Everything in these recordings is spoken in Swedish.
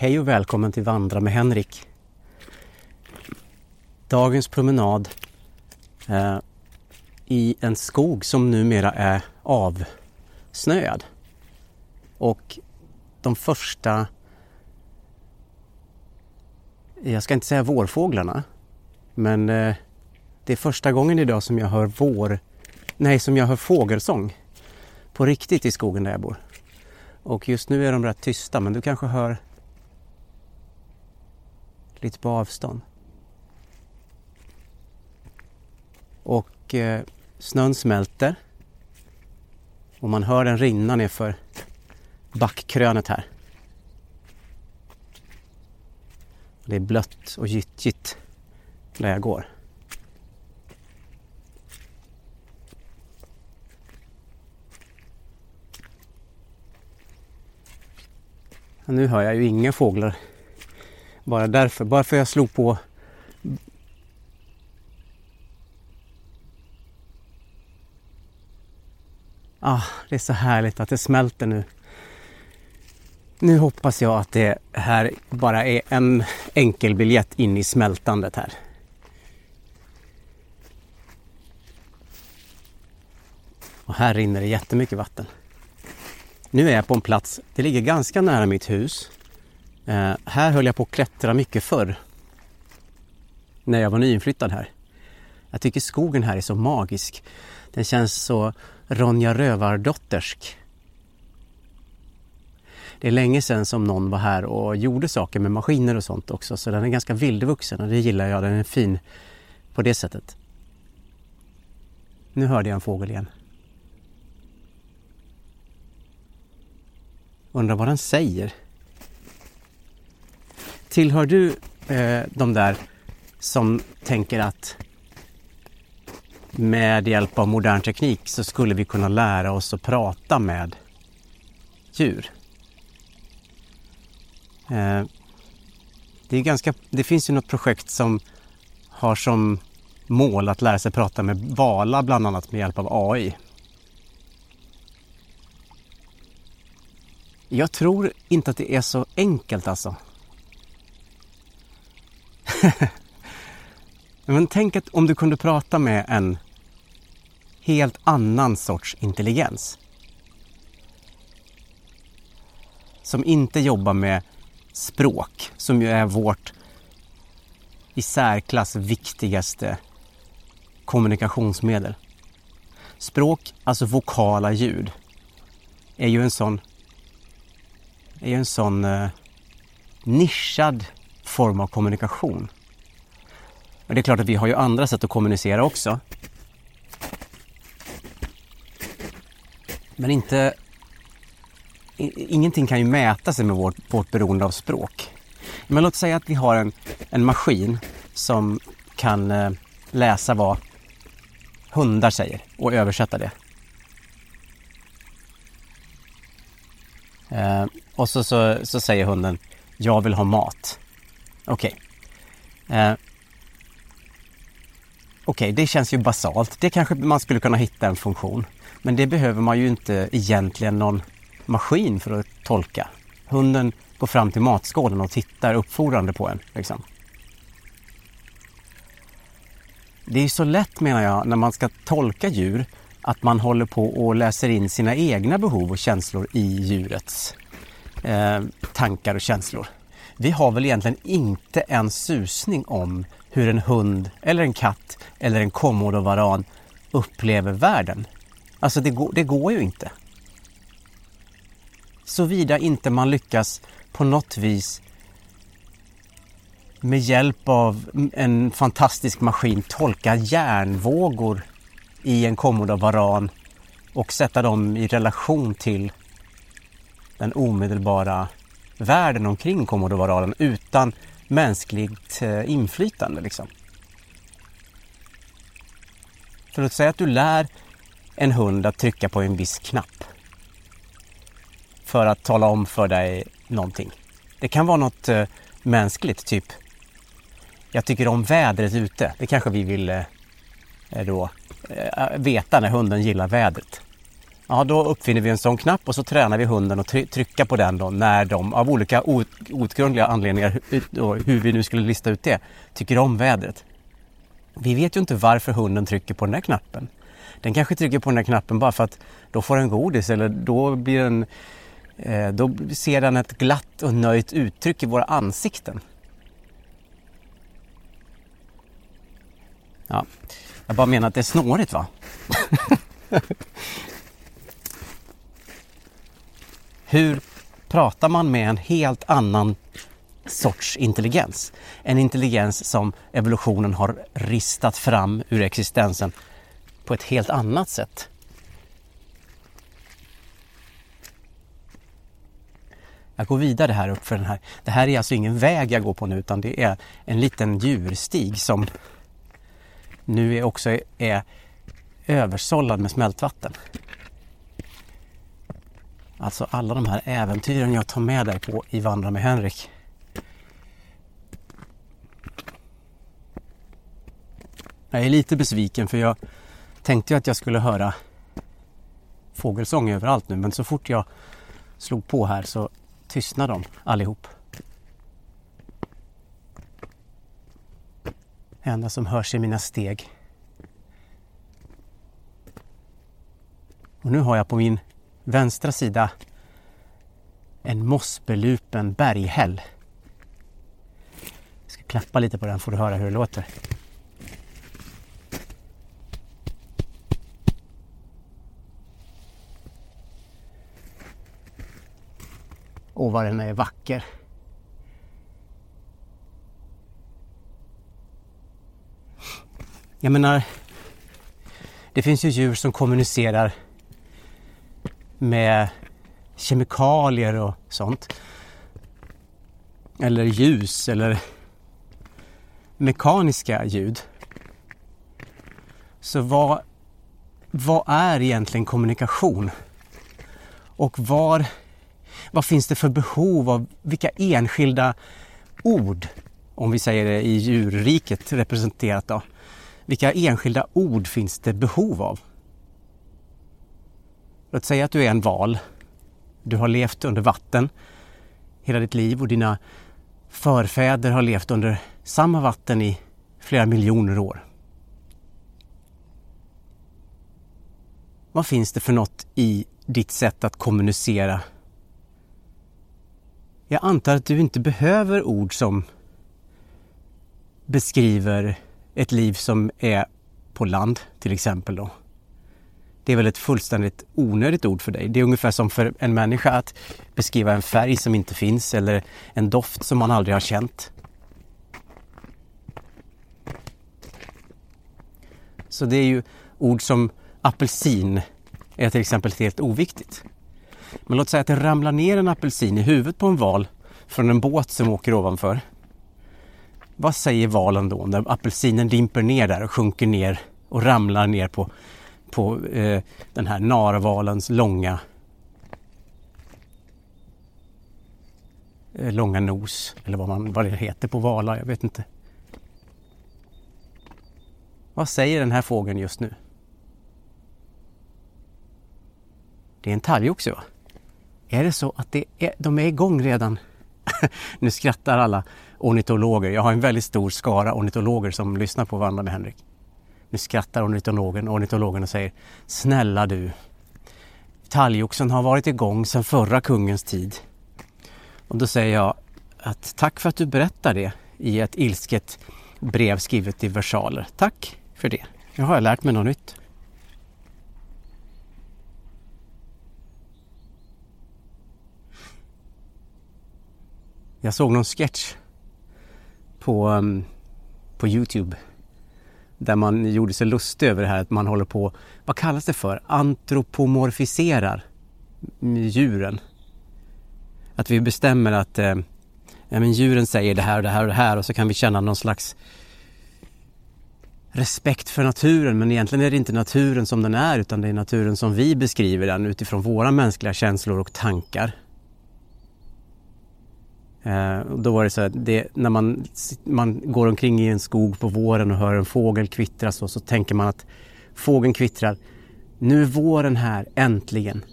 Hej och välkommen till Vandra med Henrik. Dagens promenad eh, i en skog som numera är avsnöad. Och de första, jag ska inte säga vårfåglarna, men eh, det är första gången idag som jag hör vår, nej som jag hör fågelsång på riktigt i skogen där jag bor. Och just nu är de rätt tysta men du kanske hör lite på avstånd. Och eh, snön smälter. Och man hör den rinna nerför backkrönet här. Det är blött och gyttjigt där jag går. Nu hör jag ju inga fåglar bara därför, bara för jag slog på Ah, det är så härligt att det smälter nu. Nu hoppas jag att det här bara är en enkel biljett in i smältandet här. Och här rinner det jättemycket vatten. Nu är jag på en plats, det ligger ganska nära mitt hus. Eh, här höll jag på att klättra mycket förr. När jag var nyinflyttad här. Jag tycker skogen här är så magisk. Den känns så Ronja Rövardottersk. Det är länge sedan som någon var här och gjorde saker med maskiner och sånt också så den är ganska vildvuxen och det gillar jag. Den är fin på det sättet. Nu hörde jag en fågel igen. Undrar vad den säger. Tillhör du eh, de där som tänker att med hjälp av modern teknik så skulle vi kunna lära oss att prata med djur? Eh, det, är ganska, det finns ju något projekt som har som mål att lära sig prata med vala bland annat med hjälp av AI. Jag tror inte att det är så enkelt alltså. Men tänk att om du kunde prata med en helt annan sorts intelligens. Som inte jobbar med språk, som ju är vårt i särklass viktigaste kommunikationsmedel. Språk, alltså vokala ljud, är ju en sån, är ju en sån eh, nischad form av kommunikation. Men det är klart att vi har ju andra sätt att kommunicera också. Men inte... Ingenting kan ju mäta sig med vårt, vårt beroende av språk. Men låt säga att vi har en, en maskin som kan eh, läsa vad hundar säger och översätta det. Eh, och så, så, så säger hunden, jag vill ha mat. Okej. Okay. Eh, Okej, okay, det känns ju basalt. Det kanske man skulle kunna hitta en funktion. Men det behöver man ju inte egentligen någon maskin för att tolka. Hunden går fram till matskålen och tittar uppfordrande på en. Liksom. Det är så lätt menar jag när man ska tolka djur att man håller på och läser in sina egna behov och känslor i djurets eh, tankar och känslor. Vi har väl egentligen inte en susning om hur en hund eller en katt eller en komodovaran upplever världen. Alltså det går, det går ju inte. Såvida inte man lyckas på något vis med hjälp av en fantastisk maskin tolka järnvågor i en komodovaran och sätta dem i relation till den omedelbara världen omkring komodovaranen utan mänskligt eh, inflytande. Liksom. För att säga att du lär en hund att trycka på en viss knapp för att tala om för dig någonting. Det kan vara något eh, mänskligt, typ jag tycker om vädret ute. Det kanske vi vill eh, då veta när hunden gillar vädret. Ja, då uppfinner vi en sån knapp och så tränar vi hunden att trycka på den då när de av olika outgrundliga anledningar, hur vi nu skulle lista ut det, tycker om vädret. Vi vet ju inte varför hunden trycker på den här knappen. Den kanske trycker på den här knappen bara för att då får den godis eller då blir den eh, då ser den ett glatt och nöjt uttryck i våra ansikten. Ja, jag bara menar att det är snårigt va? Hur pratar man med en helt annan sorts intelligens? En intelligens som evolutionen har ristat fram ur existensen på ett helt annat sätt. Jag går vidare här upp för den här. Det här är alltså ingen väg jag går på nu utan det är en liten djurstig som nu är också är översållad med smältvatten. Alltså alla de här äventyren jag tar med dig på i Vandra med Henrik. Jag är lite besviken för jag tänkte att jag skulle höra fågelsång överallt nu men så fort jag slog på här så tystnade de allihop. Det enda som hörs är mina steg. Och nu har jag på min vänstra sida en mossbelupen berghäll. Jag ska klappa lite på den får du höra hur det låter. Och vad den är vacker. Jag menar, det finns ju djur som kommunicerar med kemikalier och sånt. Eller ljus eller mekaniska ljud. Så vad, vad är egentligen kommunikation? Och var, vad finns det för behov av vilka enskilda ord, om vi säger det i djurriket representerat då, vilka enskilda ord finns det behov av? Låt säga att du är en val. Du har levt under vatten hela ditt liv och dina förfäder har levt under samma vatten i flera miljoner år. Vad finns det för något i ditt sätt att kommunicera? Jag antar att du inte behöver ord som beskriver ett liv som är på land till exempel då. Det är väl ett fullständigt onödigt ord för dig. Det är ungefär som för en människa att beskriva en färg som inte finns eller en doft som man aldrig har känt. Så det är ju ord som apelsin är till exempel helt oviktigt. Men låt säga att det ramlar ner en apelsin i huvudet på en val från en båt som åker ovanför. Vad säger valen då när apelsinen dimper ner där och sjunker ner och ramlar ner på, på eh, den här narvalens långa eh, långa nos eller vad, man, vad det heter på valar, jag vet inte. Vad säger den här fågeln just nu? Det är en talgoxe va? Är det så att det är, de är igång redan? nu skrattar alla ornitologer. Jag har en väldigt stor skara ornitologer som lyssnar på Vandra med Henrik. Nu skrattar ornitologen, ornitologen och säger Snälla du, talgoxen har varit igång sedan förra kungens tid. Och då säger jag att tack för att du berättar det i ett ilsket brev skrivet i versaler. Tack för det. Nu har jag lärt mig något nytt. Jag såg någon sketch på, um, på Youtube där man gjorde sig lustig över det här att man håller på, vad kallas det för, antropomorfiserar djuren. Att vi bestämmer att eh, ja, men djuren säger det här och det här och det här och så kan vi känna någon slags respekt för naturen men egentligen är det inte naturen som den är utan det är naturen som vi beskriver den utifrån våra mänskliga känslor och tankar. Eh, då var det så att det, när man, man går omkring i en skog på våren och hör en fågel kvittra så, så tänker man att fågeln kvittrar. Nu är våren här, äntligen.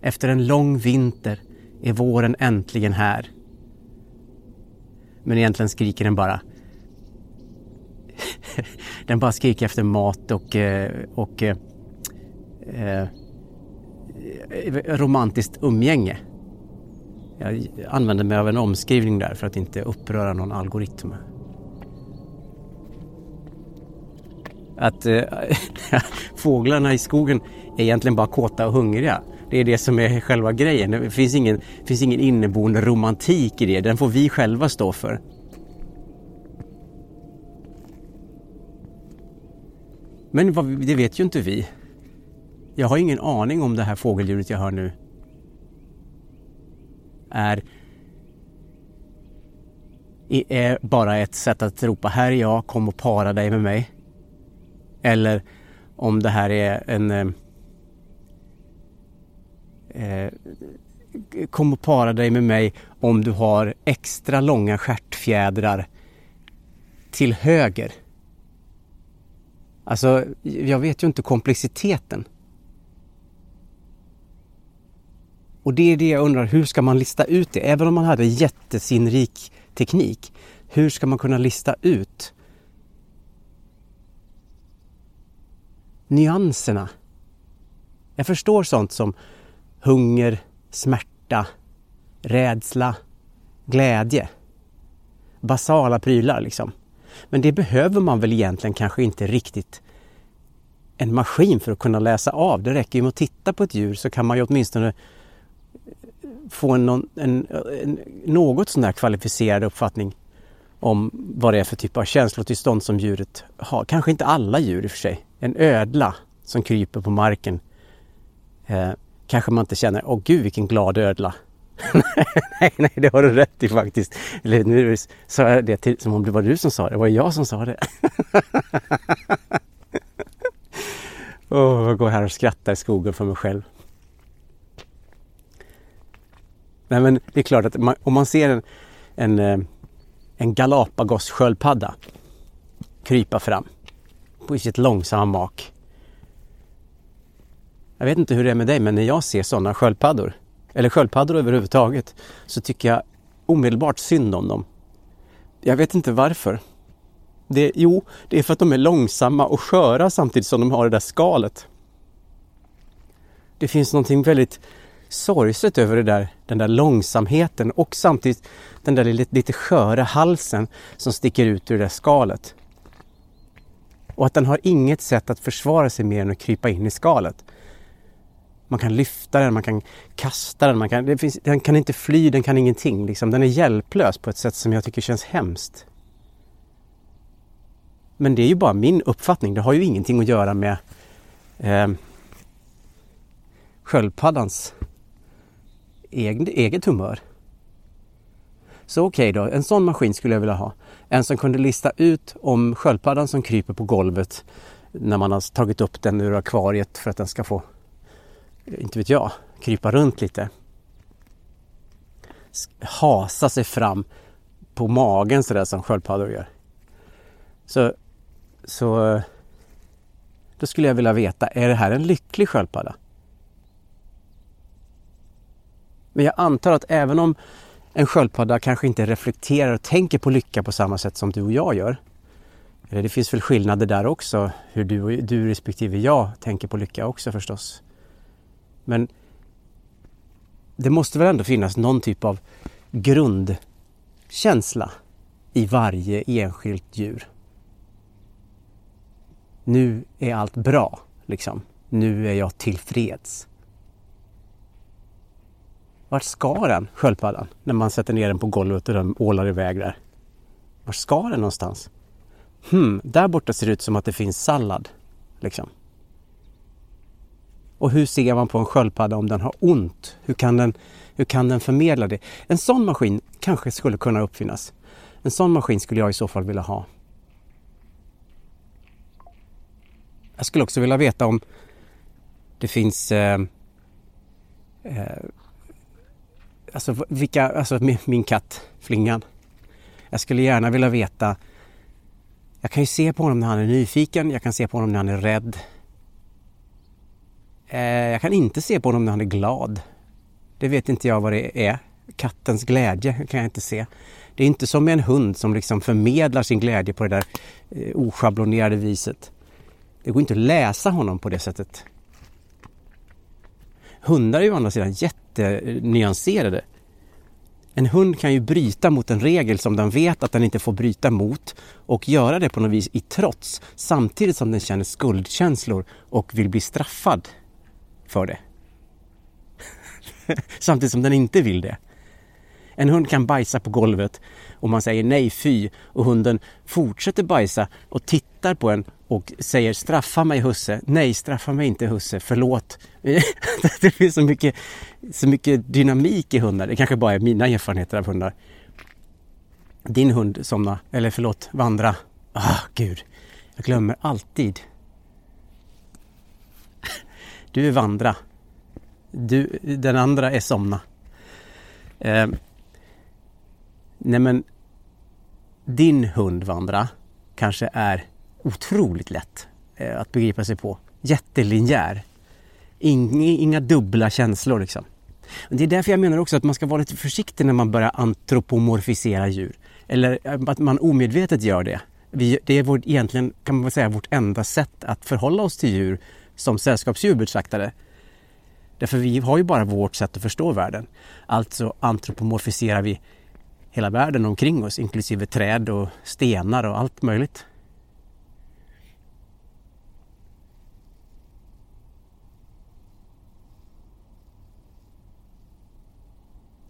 Efter en lång vinter är våren äntligen här. Men egentligen skriker den bara den bara skriker efter mat och, eh, och eh, eh, romantiskt umgänge. Jag använder mig av en omskrivning där för att inte uppröra någon algoritm. Att eh, fåglarna i skogen är egentligen bara kåta och hungriga. Det är det som är själva grejen. Det finns ingen, finns ingen inneboende romantik i det. Den får vi själva stå för. Men vad, det vet ju inte vi. Jag har ingen aning om det här fågeldjuret jag hör nu är, är bara ett sätt att ropa här är jag, kom och para dig med mig. Eller om det här är en eh, eh Kom och para dig med mig om du har extra långa stjärtfjädrar till höger. Alltså, jag vet ju inte komplexiteten. Och det är det jag undrar, hur ska man lista ut det? Även om man hade jättesinnrik teknik, hur ska man kunna lista ut nyanserna? Jag förstår sånt som hunger, smärta, rädsla, glädje. Basala prylar liksom. Men det behöver man väl egentligen kanske inte riktigt en maskin för att kunna läsa av. Det räcker ju med att titta på ett djur så kan man ju åtminstone få en, en, en något sån där kvalificerad uppfattning om vad det är för typ av känslotillstånd som djuret har. Kanske inte alla djur i och för sig. En ödla som kryper på marken eh, kanske man inte känner, åh gud vilken glad ödla. nej, nej, det har du rätt i faktiskt. Eller nu sa jag det till, som om det var du som sa det. Det var jag som sa det. oh, jag går här och skrattar i skogen för mig själv. Nej, men det är klart att man, om man ser en, en, eh, en Galapagos-sköldpadda krypa fram på sitt långsamma mak. Jag vet inte hur det är med dig, men när jag ser sådana sköldpaddor, eller sköldpaddor överhuvudtaget, så tycker jag omedelbart synd om dem. Jag vet inte varför. Det, jo, det är för att de är långsamma och sköra samtidigt som de har det där skalet. Det finns någonting väldigt sorgset över det där, den där långsamheten och samtidigt den där lite, lite sköra halsen som sticker ut ur det där skalet. Och att den har inget sätt att försvara sig mer än att krypa in i skalet. Man kan lyfta den, man kan kasta den, man kan, det finns, den kan inte fly, den kan ingenting. Liksom. Den är hjälplös på ett sätt som jag tycker känns hemskt. Men det är ju bara min uppfattning. Det har ju ingenting att göra med eh, sköldpaddans eget humör. Så okej okay då, en sån maskin skulle jag vilja ha. En som kunde lista ut om sköldpaddan som kryper på golvet när man har tagit upp den ur akvariet för att den ska få, inte vet jag, krypa runt lite. Hasa sig fram på magen sådär som sköldpaddor gör. Så, så eh, då skulle jag vilja veta, är det här en lycklig sköldpadda? Men jag antar att även om en sköldpadda kanske inte reflekterar och tänker på lycka på samma sätt som du och jag gör. Eller det finns väl skillnader där också, hur du, du respektive jag tänker på lycka också förstås. Men det måste väl ändå finnas någon typ av grundkänsla i varje enskilt djur. Nu är allt bra, liksom. Nu är jag tillfreds. Vart ska den, sköldpaddan, när man sätter ner den på golvet och den ålar iväg där? Vart ska den någonstans? Hmm, där borta ser det ut som att det finns sallad. Liksom. Och hur ser man på en sköldpadda om den har ont? Hur kan den, hur kan den förmedla det? En sån maskin kanske skulle kunna uppfinnas. En sån maskin skulle jag i så fall vilja ha. Jag skulle också vilja veta om det finns eh, eh, Alltså vilka, alltså min katt Flingan. Jag skulle gärna vilja veta Jag kan ju se på honom när han är nyfiken, jag kan se på honom när han är rädd. Eh, jag kan inte se på honom när han är glad. Det vet inte jag vad det är. Kattens glädje kan jag inte se. Det är inte som med en hund som liksom förmedlar sin glädje på det där eh, oschablonerade viset. Det går inte att läsa honom på det sättet. Hundar är ju å andra sidan jättenyanserade. En hund kan ju bryta mot en regel som den vet att den inte får bryta mot och göra det på något vis i trots samtidigt som den känner skuldkänslor och vill bli straffad för det. samtidigt som den inte vill det. En hund kan bajsa på golvet och man säger nej fy och hunden fortsätter bajsa och tittar på en och säger straffa mig husse. Nej, straffa mig inte husse, förlåt. det finns så mycket, så mycket dynamik i hundar. Det kanske bara är mina erfarenheter av hundar. Din hund somna, eller förlåt, vandra. Ah, gud. Jag glömmer alltid. Du är vandra. Du, den andra är somna. Eh, nej men, din hund vandra kanske är otroligt lätt eh, att begripa sig på. Jättelinjär. Inga, inga dubbla känslor liksom. Det är därför jag menar också att man ska vara lite försiktig när man börjar antropomorfisera djur. Eller eh, att man omedvetet gör det. Vi, det är vårt, egentligen kan man säga vårt enda sätt att förhålla oss till djur som sällskapsdjur betraktade. Därför vi har ju bara vårt sätt att förstå världen. Alltså antropomorfiserar vi hela världen omkring oss inklusive träd och stenar och allt möjligt.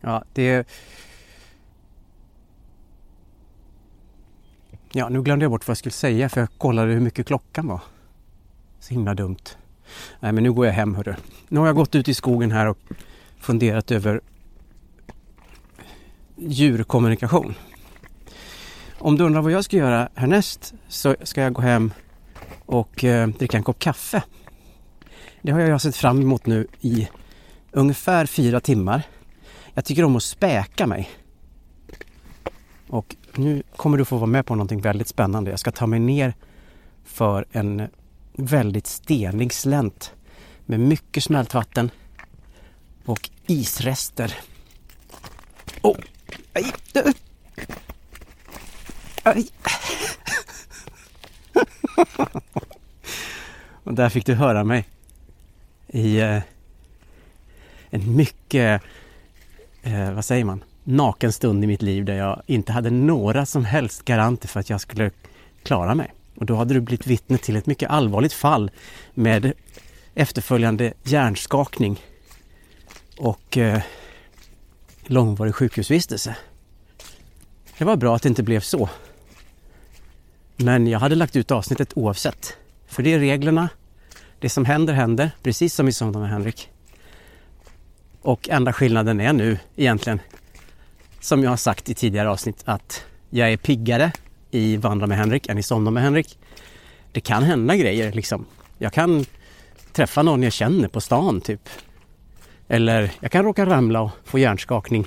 Ja, det... Ja, nu glömde jag bort vad jag skulle säga för jag kollade hur mycket klockan var. Så himla dumt. Nej, men nu går jag hem hörru. Nu har jag gått ut i skogen här och funderat över djurkommunikation. Om du undrar vad jag ska göra härnäst så ska jag gå hem och eh, dricka en kopp kaffe. Det har jag sett fram emot nu i ungefär fyra timmar. Jag tycker om att späka mig. Och nu kommer du få vara med på någonting väldigt spännande. Jag ska ta mig ner för en väldigt stenig slänt med mycket smältvatten och isrester. Oh, aj, aj. och där fick du höra mig i eh, en mycket eh, vad säger man, naken stund i mitt liv där jag inte hade några som helst garanter för att jag skulle klara mig. Och då hade du blivit vittne till ett mycket allvarligt fall med efterföljande hjärnskakning och eh, långvarig sjukhusvistelse. Det var bra att det inte blev så. Men jag hade lagt ut avsnittet oavsett. För det är reglerna. Det som händer händer, precis som i Somna med Henrik. Och enda skillnaden är nu egentligen, som jag har sagt i tidigare avsnitt, att jag är piggare i Vandra med Henrik än i Somna med Henrik. Det kan hända grejer liksom. Jag kan träffa någon jag känner på stan typ. Eller jag kan råka ramla och få hjärnskakning.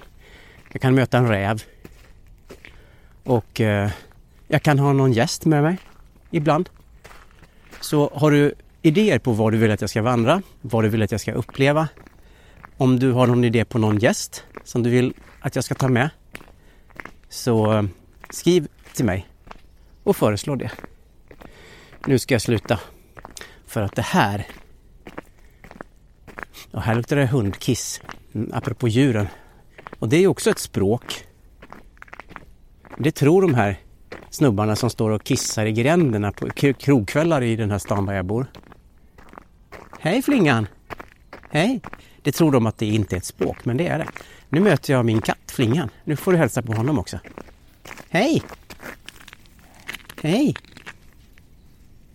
Jag kan möta en räv. Och eh, jag kan ha någon gäst med mig ibland. Så har du idéer på vad du vill att jag ska vandra, vad du vill att jag ska uppleva, om du har någon idé på någon gäst som du vill att jag ska ta med så eh, skriv till mig och föreslå det. Nu ska jag sluta. För att det här... Och här luktar det hundkiss. Mm, apropå djuren. Och det är ju också ett språk. Det tror de här snubbarna som står och kissar i gränderna på krogkvällar i den här stan där jag bor. Hej flingan! Hej! Det tror de att det inte är ett språk, men det är det. Nu möter jag min katt Flingan. Nu får du hälsa på honom också. Hej! Hej!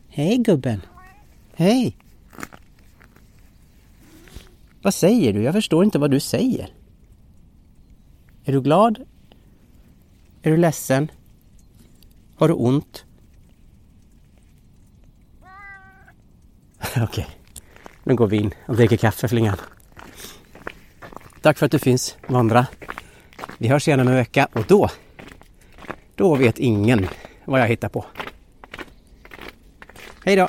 Hej gubben! Hej! Vad säger du? Jag förstår inte vad du säger. Är du glad? Är du ledsen? Har du ont? Okej, okay. nu går vi in och dricker kaffe Flingan. Tack för att du finns, Vandra. Vi hörs igen om en vecka och då, då vet ingen vad jag hittar på. Hej då!